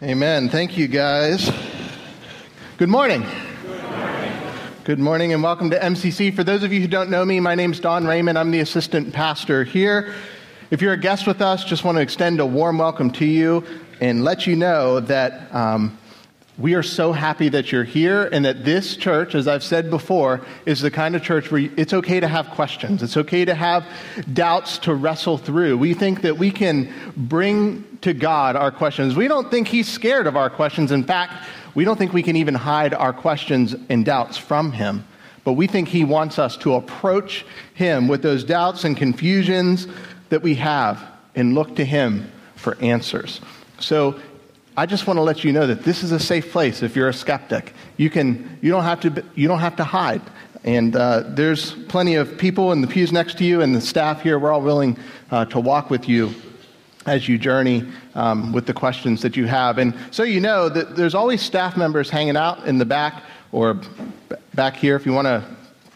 Amen. Thank you, guys. Good morning. Good morning. and welcome to MCC. For those of you who don't know me, my name's Don Raymond. I'm the assistant pastor here. If you're a guest with us, just want to extend a warm welcome to you and let you know that um, we are so happy that you're here and that this church, as I've said before, is the kind of church where it's okay to have questions. It's okay to have doubts to wrestle through. We think that we can bring to God our questions. We don't think He's scared of our questions. In fact, we don't think we can even hide our questions and doubts from Him. But we think He wants us to approach Him with those doubts and confusions that we have and look to Him for answers. So I just want to let you know that this is a safe place if you're a skeptic. You, can, you, don't, have to, you don't have to hide. And uh, there's plenty of people in the pews next to you and the staff here. We're all willing uh, to walk with you as you journey um, with the questions that you have. And so you know that there's always staff members hanging out in the back or b- back here. If you want to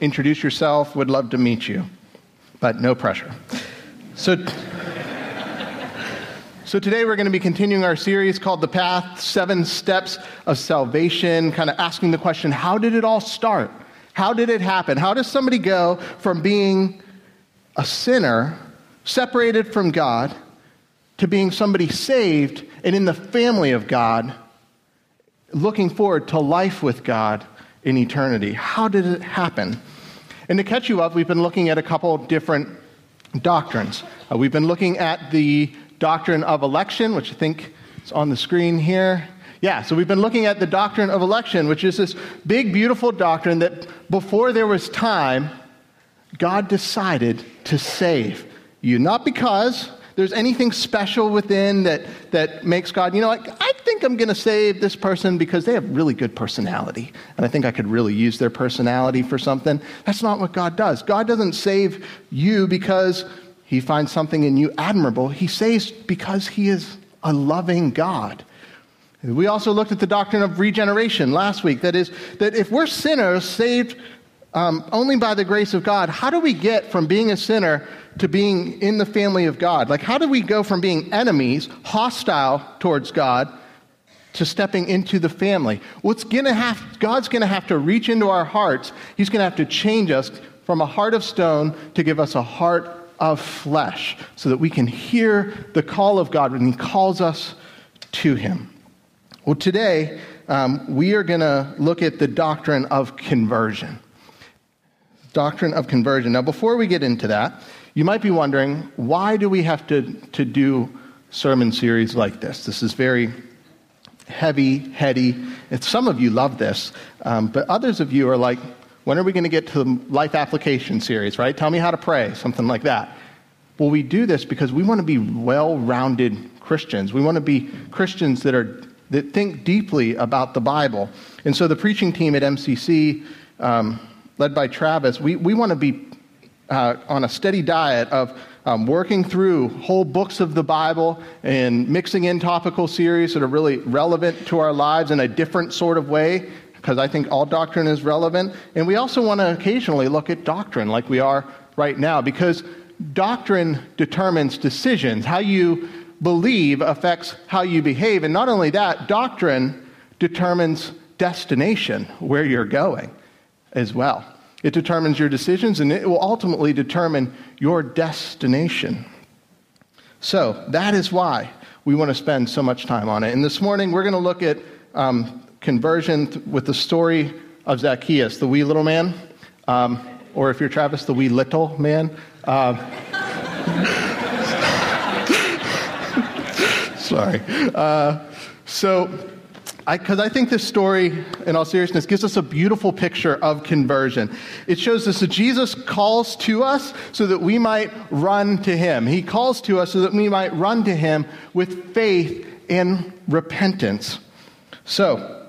introduce yourself, would love to meet you, but no pressure. So. So, today we're going to be continuing our series called The Path Seven Steps of Salvation, kind of asking the question how did it all start? How did it happen? How does somebody go from being a sinner, separated from God, to being somebody saved and in the family of God, looking forward to life with God in eternity? How did it happen? And to catch you up, we've been looking at a couple different doctrines. Uh, we've been looking at the doctrine of election, which I think is on the screen here. Yeah, so we've been looking at the doctrine of election, which is this big, beautiful doctrine that before there was time, God decided to save you. Not because there's anything special within that, that makes God, you know, like, I think I'm going to save this person because they have really good personality. And I think I could really use their personality for something. That's not what God does. God doesn't save you because he finds something in you admirable. He saves because he is a loving God. We also looked at the doctrine of regeneration last week. That is, that if we're sinners saved um, only by the grace of God, how do we get from being a sinner to being in the family of God? Like, how do we go from being enemies, hostile towards God, to stepping into the family? What's gonna have, God's going to have to reach into our hearts. He's going to have to change us from a heart of stone to give us a heart of flesh so that we can hear the call of God when He calls us to Him. Well, today um, we are going to look at the doctrine of conversion. Doctrine of conversion. Now, before we get into that, you might be wondering why do we have to, to do sermon series like this? This is very heavy, heady. And some of you love this, um, but others of you are like, when are we going to get to the life application series, right? Tell me how to pray, something like that. Well, we do this because we want to be well rounded Christians. We want to be Christians that, are, that think deeply about the Bible. And so the preaching team at MCC, um, led by Travis, we, we want to be uh, on a steady diet of um, working through whole books of the Bible and mixing in topical series that are really relevant to our lives in a different sort of way because I think all doctrine is relevant. And we also want to occasionally look at doctrine like we are right now because doctrine determines decisions. How you believe affects how you behave. And not only that, doctrine determines destination, where you're going as well. It determines your decisions and it will ultimately determine your destination. So that is why we want to spend so much time on it. And this morning we're going to look at um, conversion with the story of Zacchaeus, the wee little man, um, or if you're Travis, the wee little man. Uh, sorry. Uh, so, because I, I, think this story, in all seriousness, gives us a beautiful picture of conversion. It shows us that Jesus calls to us so that we might run to him. He calls to us so that we might run to him with faith and repentance. So,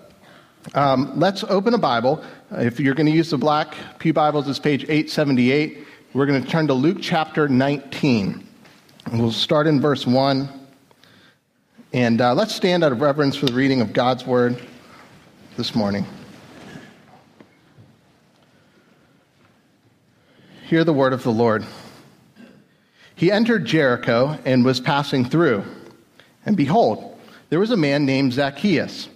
um, let's open a Bible. If you're going to use the black Pew Bibles, it's page 878. We're going to turn to Luke chapter 19. We'll start in verse 1. And uh, let's stand out of reverence for the reading of God's word this morning. Hear the word of the Lord. He entered Jericho and was passing through. And behold, there was a man named Zacchaeus.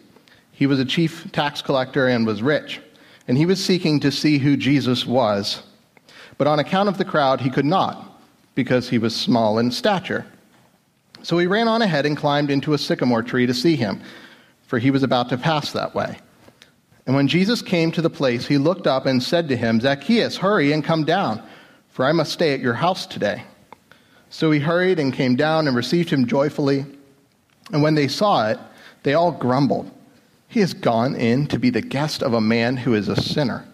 He was a chief tax collector and was rich, and he was seeking to see who Jesus was. But on account of the crowd, he could not, because he was small in stature. So he ran on ahead and climbed into a sycamore tree to see him, for he was about to pass that way. And when Jesus came to the place, he looked up and said to him, Zacchaeus, hurry and come down, for I must stay at your house today. So he hurried and came down and received him joyfully. And when they saw it, they all grumbled. He has gone in to be the guest of a man who is a sinner.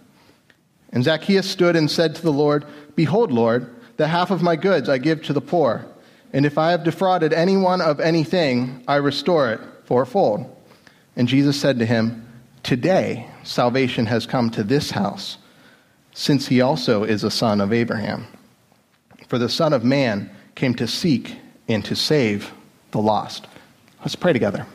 And Zacchaeus stood and said to the Lord, Behold, Lord, the half of my goods I give to the poor. And if I have defrauded anyone of anything, I restore it fourfold. And Jesus said to him, Today salvation has come to this house, since he also is a son of Abraham. For the Son of Man came to seek and to save the lost. Let's pray together.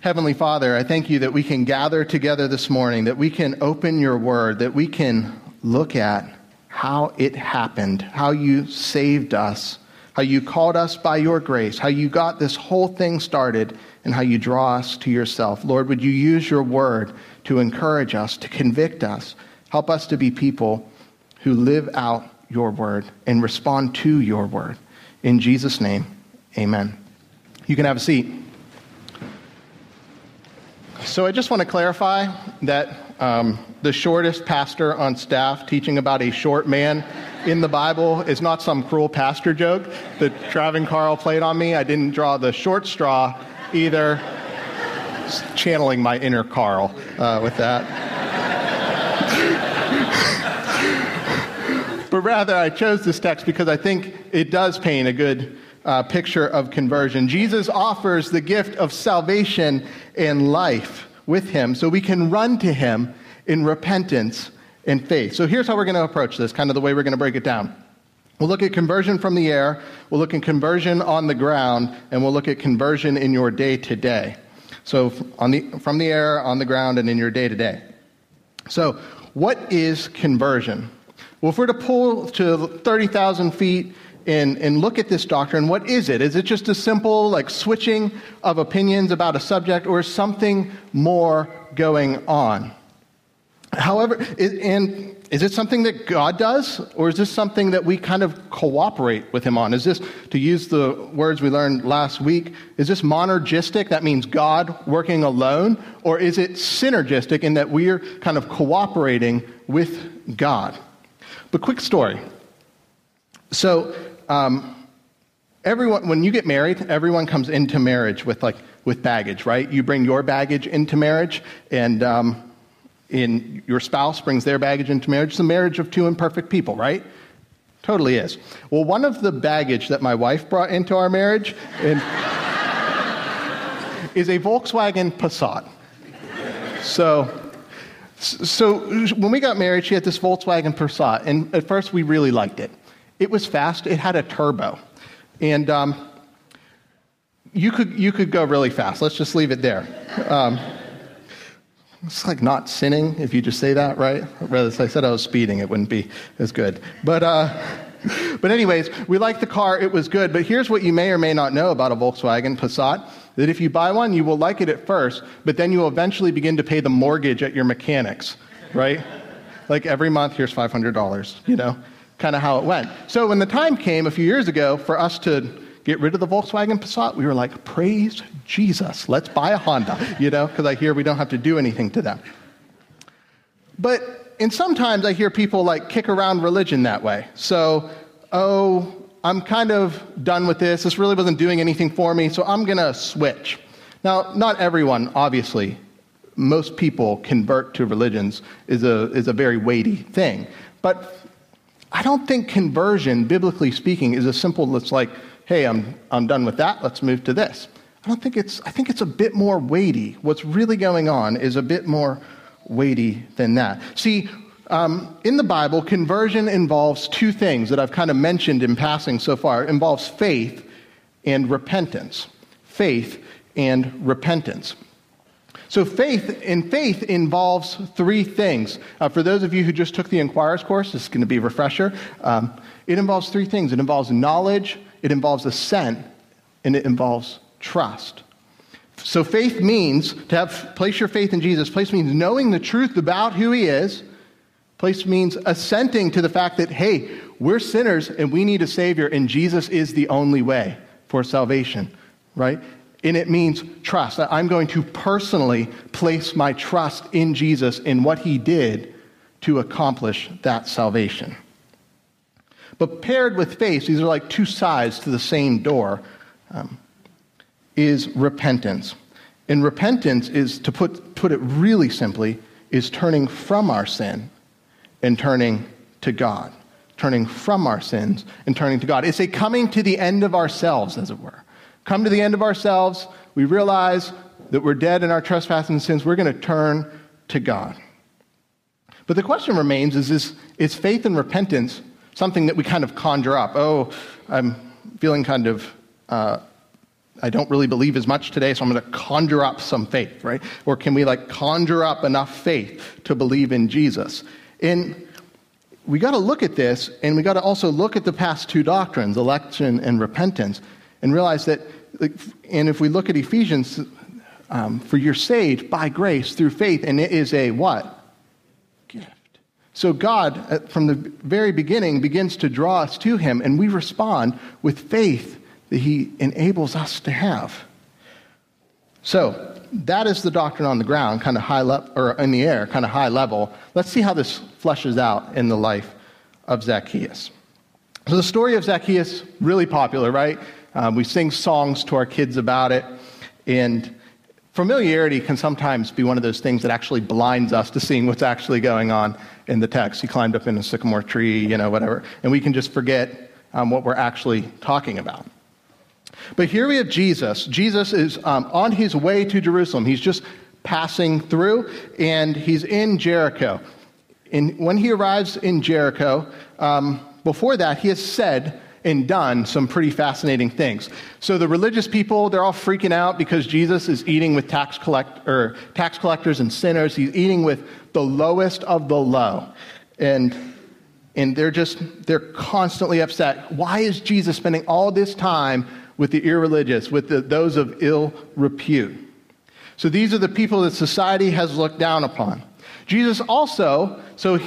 Heavenly Father, I thank you that we can gather together this morning, that we can open your word, that we can look at how it happened, how you saved us, how you called us by your grace, how you got this whole thing started, and how you draw us to yourself. Lord, would you use your word to encourage us, to convict us, help us to be people who live out your word and respond to your word. In Jesus' name, amen. You can have a seat. So I just want to clarify that um, the shortest pastor on staff teaching about a short man in the Bible is not some cruel pastor joke that Trav Carl played on me. I didn't draw the short straw either. Channeling my inner Carl uh, with that. but rather, I chose this text because I think it does paint a good uh, picture of conversion. Jesus offers the gift of salvation and life with him so we can run to him in repentance and faith. So here's how we're going to approach this, kind of the way we're going to break it down. We'll look at conversion from the air, we'll look at conversion on the ground, and we'll look at conversion in your day to day. So on the, from the air, on the ground, and in your day to day. So, what is conversion? Well, if we're to pull to 30,000 feet and, and look at this doctrine, what is it? Is it just a simple like switching of opinions about a subject or is something more going on? However, and is it something that God does, or is this something that we kind of cooperate with Him on? Is this, to use the words we learned last week, is this monergistic? That means God working alone, or is it synergistic in that we're kind of cooperating with God? But quick story. So, um, everyone, when you get married, everyone comes into marriage with like with baggage, right? You bring your baggage into marriage, and um, in your spouse brings their baggage into marriage. It's a marriage of two imperfect people, right? Totally is. Well, one of the baggage that my wife brought into our marriage is a Volkswagen Passat. So, so when we got married, she had this Volkswagen Passat, and at first we really liked it. It was fast. It had a turbo, and um, you could you could go really fast. Let's just leave it there. Um, it's like not sinning if you just say that, right? Rather, if I said I was speeding, it wouldn't be as good. But, uh, but anyways, we liked the car. It was good. But here's what you may or may not know about a Volkswagen Passat: that if you buy one, you will like it at first, but then you will eventually begin to pay the mortgage at your mechanics, right? like every month, here's five hundred dollars. You know, kind of how it went. So when the time came a few years ago for us to get rid of the Volkswagen Passat, we were like, praise Jesus, let's buy a Honda, you know, because I hear we don't have to do anything to them. But, and sometimes I hear people like kick around religion that way. So, oh, I'm kind of done with this. This really wasn't doing anything for me, so I'm going to switch. Now, not everyone, obviously. Most people convert to religions is a, is a very weighty thing. But I don't think conversion, biblically speaking, is as simple as like, hey, I'm, I'm done with that, let's move to this. I don't think it's, I think it's a bit more weighty. What's really going on is a bit more weighty than that. See, um, in the Bible, conversion involves two things that I've kind of mentioned in passing so far. It involves faith and repentance. Faith and repentance. So faith in faith involves three things. Uh, for those of you who just took the Inquirers course, this is going to be a refresher. Um, it involves three things. It involves knowledge, it involves assent, and and it involves trust. So faith means to have place your faith in Jesus. Place means knowing the truth about who he is. Place means assenting to the fact that, hey, we're sinners and we need a Savior, and Jesus is the only way for salvation, right? And it means trust. I'm going to personally place my trust in Jesus in what he did to accomplish that salvation. But paired with faith, these are like two sides to the same door, um, is repentance. And repentance is, to put, put it really simply, is turning from our sin and turning to God. Turning from our sins and turning to God. It's a coming to the end of ourselves, as it were. Come to the end of ourselves. We realize that we're dead in our trespasses and sins. We're going to turn to God. But the question remains is, is, is faith and repentance something that we kind of conjure up? Oh, I'm feeling kind of, uh, I don't really believe as much today, so I'm going to conjure up some faith, right? Or can we like conjure up enough faith to believe in Jesus? And we got to look at this, and we got to also look at the past two doctrines, election and repentance, and realize that, and if we look at Ephesians, um, for you're saved by grace through faith, and it is a what? Gift. So God, uh, from the very beginning, begins to draw us to Him, and we respond with faith that He enables us to have. So that is the doctrine on the ground, kind of high level, or in the air, kind of high level. Let's see how this fleshes out in the life of Zacchaeus. So the story of Zacchaeus really popular, right? Um, we sing songs to our kids about it, and familiarity can sometimes be one of those things that actually blinds us to seeing what's actually going on in the text. He climbed up in a sycamore tree, you know, whatever. And we can just forget um, what we're actually talking about. But here we have Jesus. Jesus is um, on his way to Jerusalem. He's just passing through, and he's in Jericho. And when he arrives in Jericho, um, before that, he has said and done some pretty fascinating things. So the religious people, they're all freaking out because Jesus is eating with tax, collect, or tax collectors and sinners. He's eating with the lowest of the low. And, and they're just, they're constantly upset. Why is Jesus spending all this time with the irreligious, with the, those of ill repute? So these are the people that society has looked down upon. Jesus also, so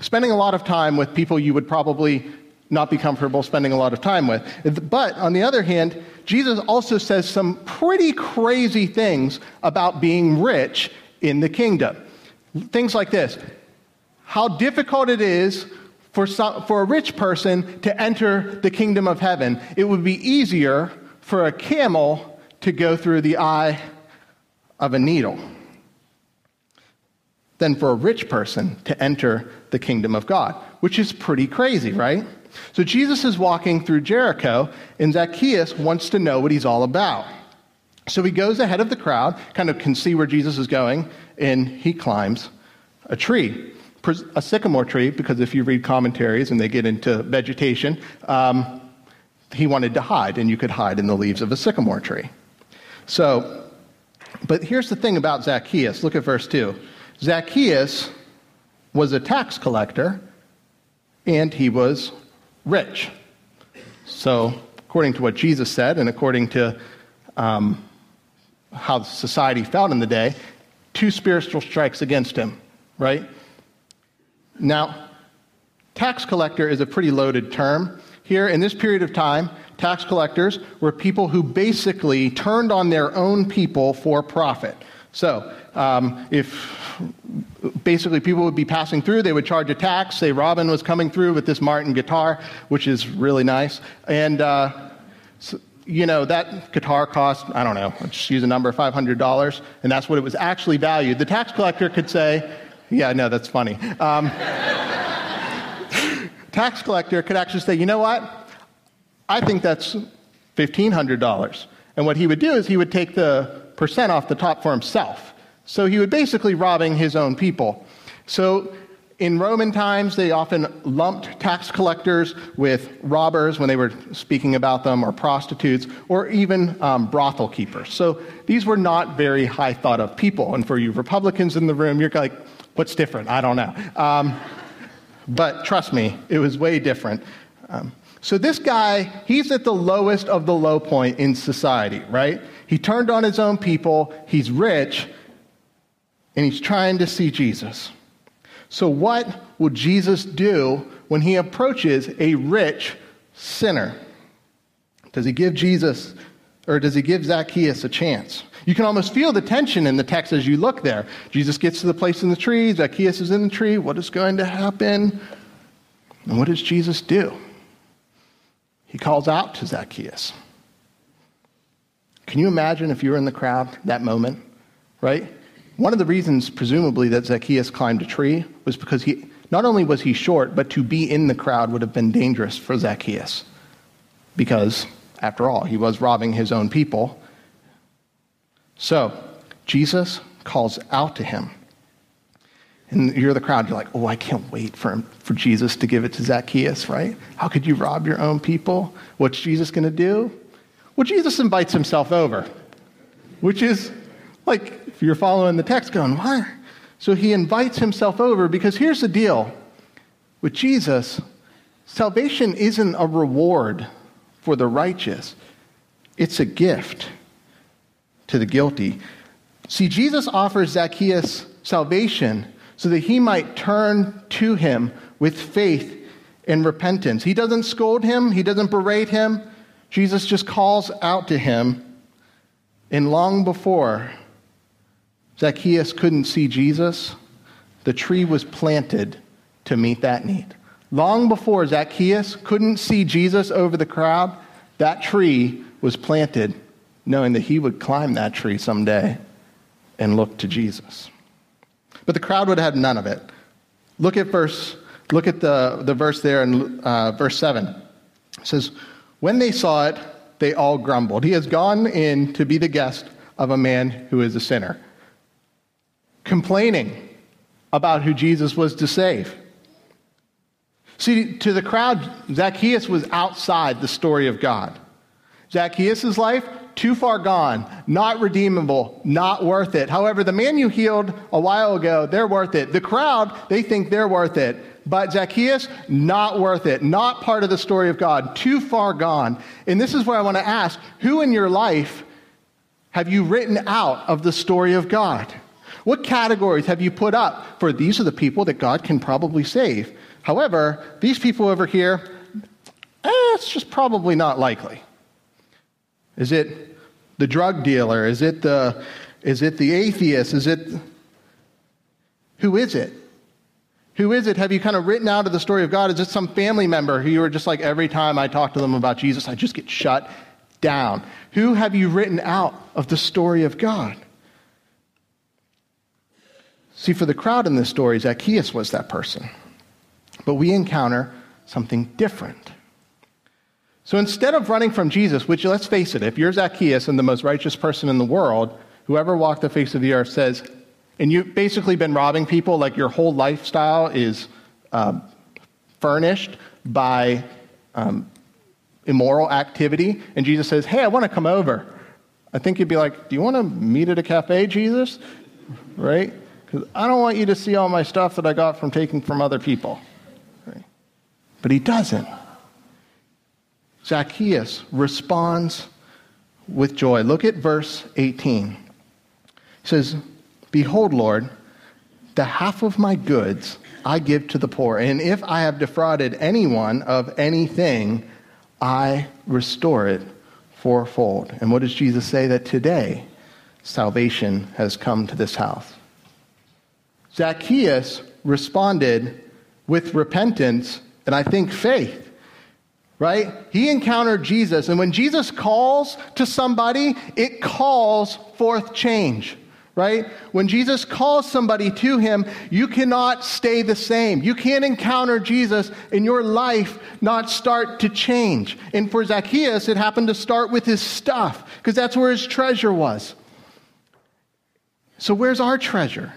spending a lot of time with people you would probably not be comfortable spending a lot of time with. But on the other hand, Jesus also says some pretty crazy things about being rich in the kingdom. Things like this how difficult it is for, some, for a rich person to enter the kingdom of heaven. It would be easier for a camel to go through the eye of a needle than for a rich person to enter the kingdom of God, which is pretty crazy, right? So Jesus is walking through Jericho, and Zacchaeus wants to know what he's all about. So he goes ahead of the crowd, kind of can see where Jesus is going, and he climbs a tree, a sycamore tree, because if you read commentaries and they get into vegetation, um, he wanted to hide, and you could hide in the leaves of a sycamore tree. So, but here's the thing about Zacchaeus. Look at verse 2. Zacchaeus was a tax collector, and he was rich. So, according to what Jesus said, and according to um, how society felt in the day, two spiritual strikes against him, right? Now, tax collector is a pretty loaded term. Here, in this period of time, tax collectors were people who basically turned on their own people for profit. So, um, if basically people would be passing through, they would charge a tax. Say Robin was coming through with this Martin guitar, which is really nice. And uh, so, you know, that guitar cost, I don't know, let's just use a number, $500, and that's what it was actually valued. The tax collector could say, yeah, no, that's funny. Um, tax collector could actually say, you know what? I think that's $1,500. And what he would do is he would take the percent off the top for himself. So he would basically robbing his own people. So in Roman times, they often lumped tax collectors with robbers when they were speaking about them, or prostitutes, or even um, brothel keepers. So these were not very high thought of people. And for you Republicans in the room, you're like, what's different? I don't know. Um, but trust me, it was way different. Um, So this guy, he's at the lowest of the low point in society, right? He turned on his own people, he's rich, and he's trying to see Jesus. So, what will Jesus do when he approaches a rich sinner? Does he give Jesus, or does he give Zacchaeus a chance? You can almost feel the tension in the text as you look there. Jesus gets to the place in the tree, Zacchaeus is in the tree. What is going to happen? And what does Jesus do? He calls out to Zacchaeus. Can you imagine if you were in the crowd that moment, right? One of the reasons, presumably, that Zacchaeus climbed a tree was because he not only was he short, but to be in the crowd would have been dangerous for Zacchaeus. Because, after all, he was robbing his own people. So, Jesus calls out to him. And you're the crowd, you're like, oh, I can't wait for, him, for Jesus to give it to Zacchaeus, right? How could you rob your own people? What's Jesus going to do? Well, Jesus invites himself over, which is like if you're following the text, going, why? So he invites himself over because here's the deal with Jesus salvation isn't a reward for the righteous, it's a gift to the guilty. See, Jesus offers Zacchaeus salvation so that he might turn to him with faith and repentance. He doesn't scold him, he doesn't berate him. Jesus just calls out to him. And long before Zacchaeus couldn't see Jesus, the tree was planted to meet that need. Long before Zacchaeus couldn't see Jesus over the crowd, that tree was planted knowing that he would climb that tree someday and look to Jesus. But the crowd would have none of it. Look at verse, look at the, the verse there in uh, verse 7. It says, When they saw it, they all grumbled. He has gone in to be the guest of a man who is a sinner complaining about who Jesus was to save. See, to the crowd, Zacchaeus was outside the story of God. Zacchaeus' life, too far gone, not redeemable, not worth it. However, the man you healed a while ago, they're worth it. The crowd, they think they're worth it. But Zacchaeus, not worth it, not part of the story of God, too far gone. And this is where I want to ask who in your life have you written out of the story of God? What categories have you put up for these are the people that God can probably save? However, these people over here, eh, it's just probably not likely. Is it the drug dealer? Is it the, is it the atheist? Is it. Who is it? Who is it? Have you kind of written out of the story of God? Is it some family member who you were just like, every time I talk to them about Jesus, I just get shut down? Who have you written out of the story of God? See, for the crowd in this story, Zacchaeus was that person. But we encounter something different. So instead of running from Jesus, which let's face it, if you're Zacchaeus and the most righteous person in the world, whoever walked the face of the earth says, and you've basically been robbing people, like your whole lifestyle is uh, furnished by um, immoral activity, and Jesus says, Hey, I want to come over. I think you'd be like, Do you want to meet at a cafe, Jesus? Right? Because I don't want you to see all my stuff that I got from taking from other people. But he doesn't. Zacchaeus responds with joy. Look at verse 18. He says, Behold, Lord, the half of my goods I give to the poor, and if I have defrauded anyone of anything, I restore it fourfold. And what does Jesus say? That today salvation has come to this house. Zacchaeus responded with repentance and I think faith. Right? He encountered Jesus, and when Jesus calls to somebody, it calls forth change right? When Jesus calls somebody to him, you cannot stay the same. You can't encounter Jesus and your life not start to change. And for Zacchaeus, it happened to start with his stuff because that's where his treasure was. So, where's our treasure?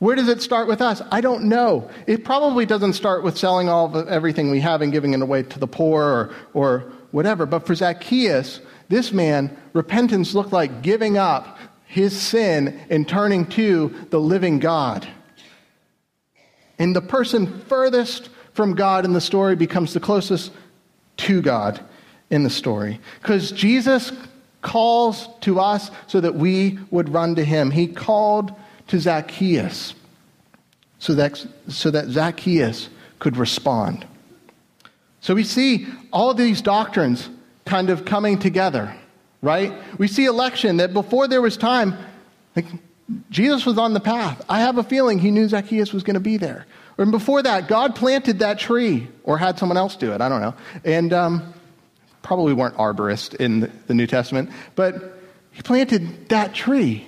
Where does it start with us? I don't know. It probably doesn't start with selling all of everything we have and giving it away to the poor or, or whatever. But for Zacchaeus, this man, repentance looked like giving up his sin and turning to the living God. And the person furthest from God in the story becomes the closest to God in the story. Because Jesus calls to us so that we would run to him. He called to Zacchaeus so that, so that Zacchaeus could respond. So we see all these doctrines kind of coming together, right? We see election that before there was time, like Jesus was on the path. I have a feeling he knew Zacchaeus was going to be there. And before that, God planted that tree, or had someone else do it. I don't know. And um, probably weren't arborists in the New Testament, but he planted that tree.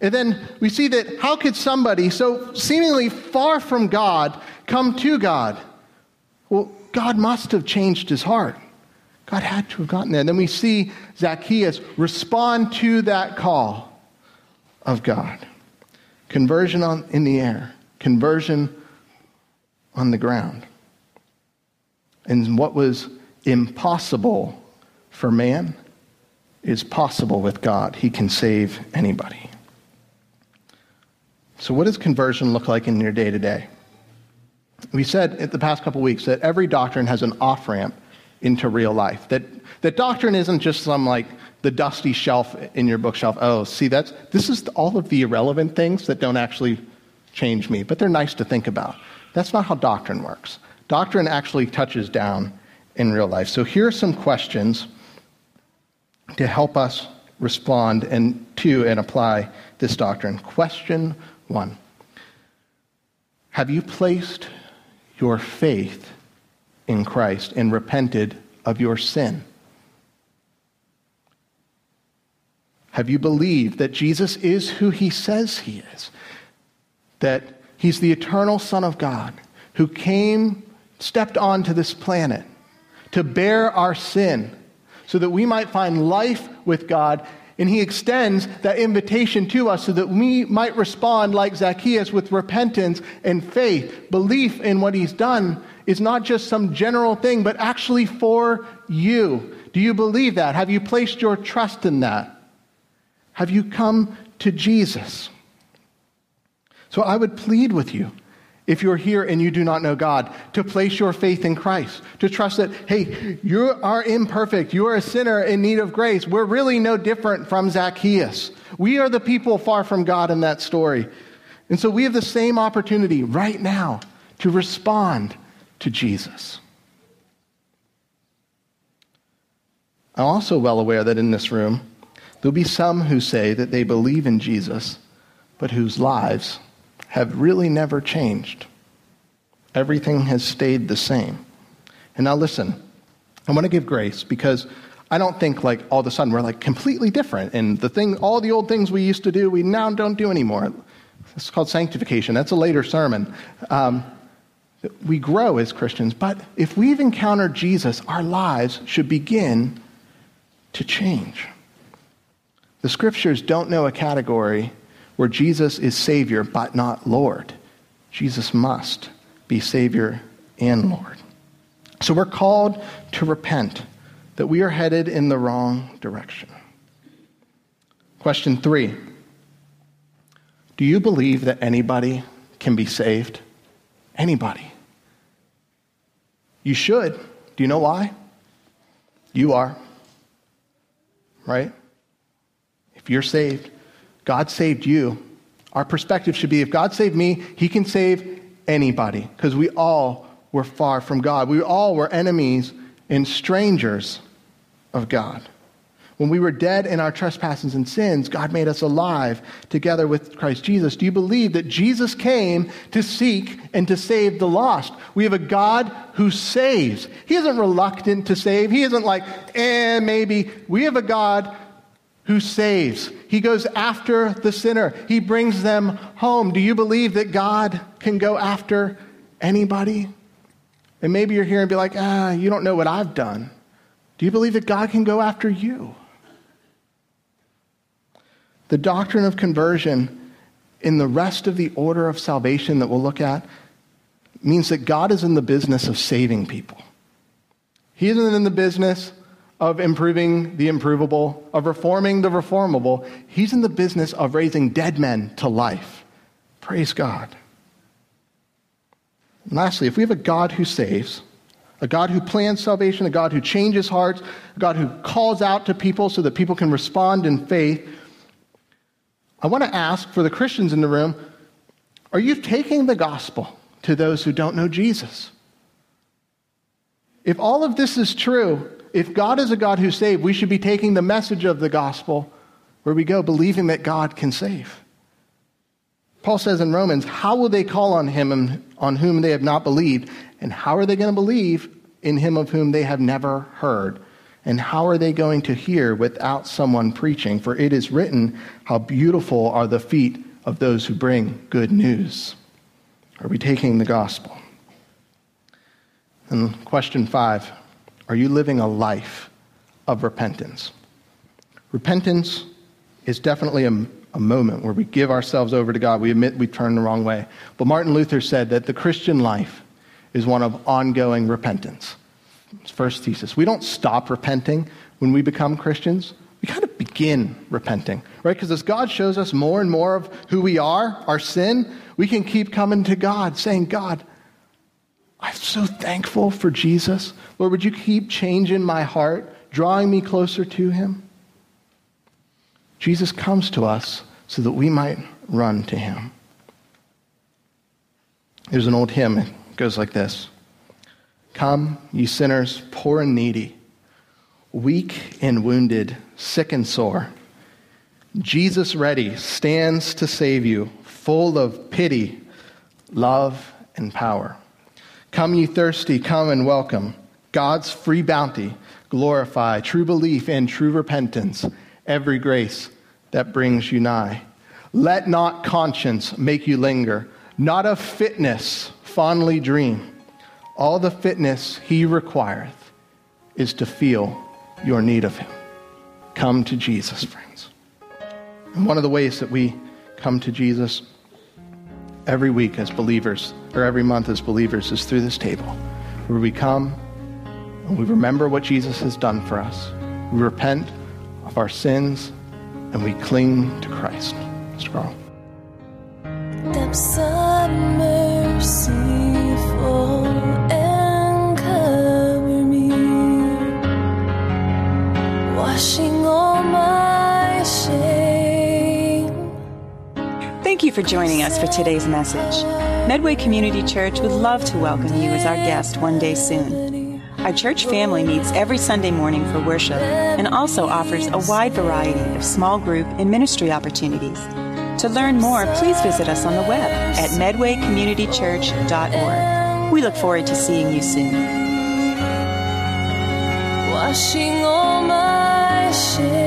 And then we see that how could somebody so seemingly far from God come to God? Well, God must have changed his heart. God had to have gotten there. And then we see Zacchaeus respond to that call of God. Conversion on, in the air, conversion on the ground. And what was impossible for man is possible with God. He can save anybody. So, what does conversion look like in your day to day? We said in the past couple weeks that every doctrine has an off ramp into real life. That, that doctrine isn't just some like the dusty shelf in your bookshelf. Oh, see, that's, this is all of the irrelevant things that don't actually change me, but they're nice to think about. That's not how doctrine works. Doctrine actually touches down in real life. So here are some questions to help us respond and to and apply this doctrine. Question one Have you placed your faith in Christ and repented of your sin? Have you believed that Jesus is who he says he is? That he's the eternal Son of God who came, stepped onto this planet to bear our sin so that we might find life with God. And he extends that invitation to us so that we might respond like Zacchaeus with repentance and faith. Belief in what he's done is not just some general thing, but actually for you. Do you believe that? Have you placed your trust in that? Have you come to Jesus? So I would plead with you if you're here and you do not know God, to place your faith in Christ, to trust that, hey, you are imperfect. You are a sinner in need of grace. We're really no different from Zacchaeus. We are the people far from God in that story. And so we have the same opportunity right now to respond to Jesus. I'm also well aware that in this room, there'll be some who say that they believe in Jesus, but whose lives have really never changed. Everything has stayed the same. And now listen, I want to give grace because I don't think like all of a sudden we're like completely different and the thing all the old things we used to do we now don't do anymore. It's called sanctification. That's a later sermon. Um, we grow as Christians, but if we've encountered Jesus, our lives should begin to change. The scriptures don't know a category where Jesus is Savior but not Lord. Jesus must be Savior and Lord. So we're called to repent that we are headed in the wrong direction. Question three Do you believe that anybody can be saved? Anybody. You should. Do you know why? You are. Right? If you're saved, God saved you. Our perspective should be if God saved me, he can save anybody because we all were far from God. We all were enemies and strangers of God. When we were dead in our trespasses and sins, God made us alive together with Christ Jesus. Do you believe that Jesus came to seek and to save the lost? We have a God who saves. He isn't reluctant to save. He isn't like, eh, maybe. We have a God who saves. He goes after the sinner, he brings them home. Do you believe that God can go after anybody? And maybe you're here and be like, ah, you don't know what I've done. Do you believe that God can go after you? The doctrine of conversion in the rest of the order of salvation that we'll look at means that God is in the business of saving people. He isn't in the business of improving the improvable, of reforming the reformable. He's in the business of raising dead men to life. Praise God. And lastly, if we have a God who saves, a God who plans salvation, a God who changes hearts, a God who calls out to people so that people can respond in faith. I want to ask for the Christians in the room are you taking the gospel to those who don't know Jesus? If all of this is true, if God is a God who saves, we should be taking the message of the gospel where we go, believing that God can save. Paul says in Romans, How will they call on him on whom they have not believed? And how are they going to believe in him of whom they have never heard? And how are they going to hear without someone preaching? For it is written, How beautiful are the feet of those who bring good news. Are we taking the gospel? And question five Are you living a life of repentance? Repentance is definitely a, a moment where we give ourselves over to God. We admit we turned the wrong way. But Martin Luther said that the Christian life is one of ongoing repentance. First thesis. We don't stop repenting when we become Christians. We kind of begin repenting, right? Because as God shows us more and more of who we are, our sin, we can keep coming to God saying, God, I'm so thankful for Jesus. Lord, would you keep changing my heart, drawing me closer to him? Jesus comes to us so that we might run to him. There's an old hymn. It goes like this Come, ye sinners, poor and needy, weak and wounded, sick and sore. Jesus ready stands to save you, full of pity, love, and power. Come, ye thirsty, come and welcome God's free bounty. Glorify true belief and true repentance, every grace that brings you nigh. Let not conscience make you linger, not of fitness fondly dream. All the fitness he requireth is to feel your need of him. Come to Jesus, friends. And one of the ways that we come to Jesus every week as believers, or every month as believers, is through this table, where we come and we remember what Jesus has done for us. We repent of our sins and we cling to Christ. Mr. Carl. Depths of mercy for joining us for today's message. Medway Community Church would love to welcome you as our guest one day soon. Our church family meets every Sunday morning for worship and also offers a wide variety of small group and ministry opportunities. To learn more, please visit us on the web at medwaycommunitychurch.org. We look forward to seeing you soon. Washing all my shame.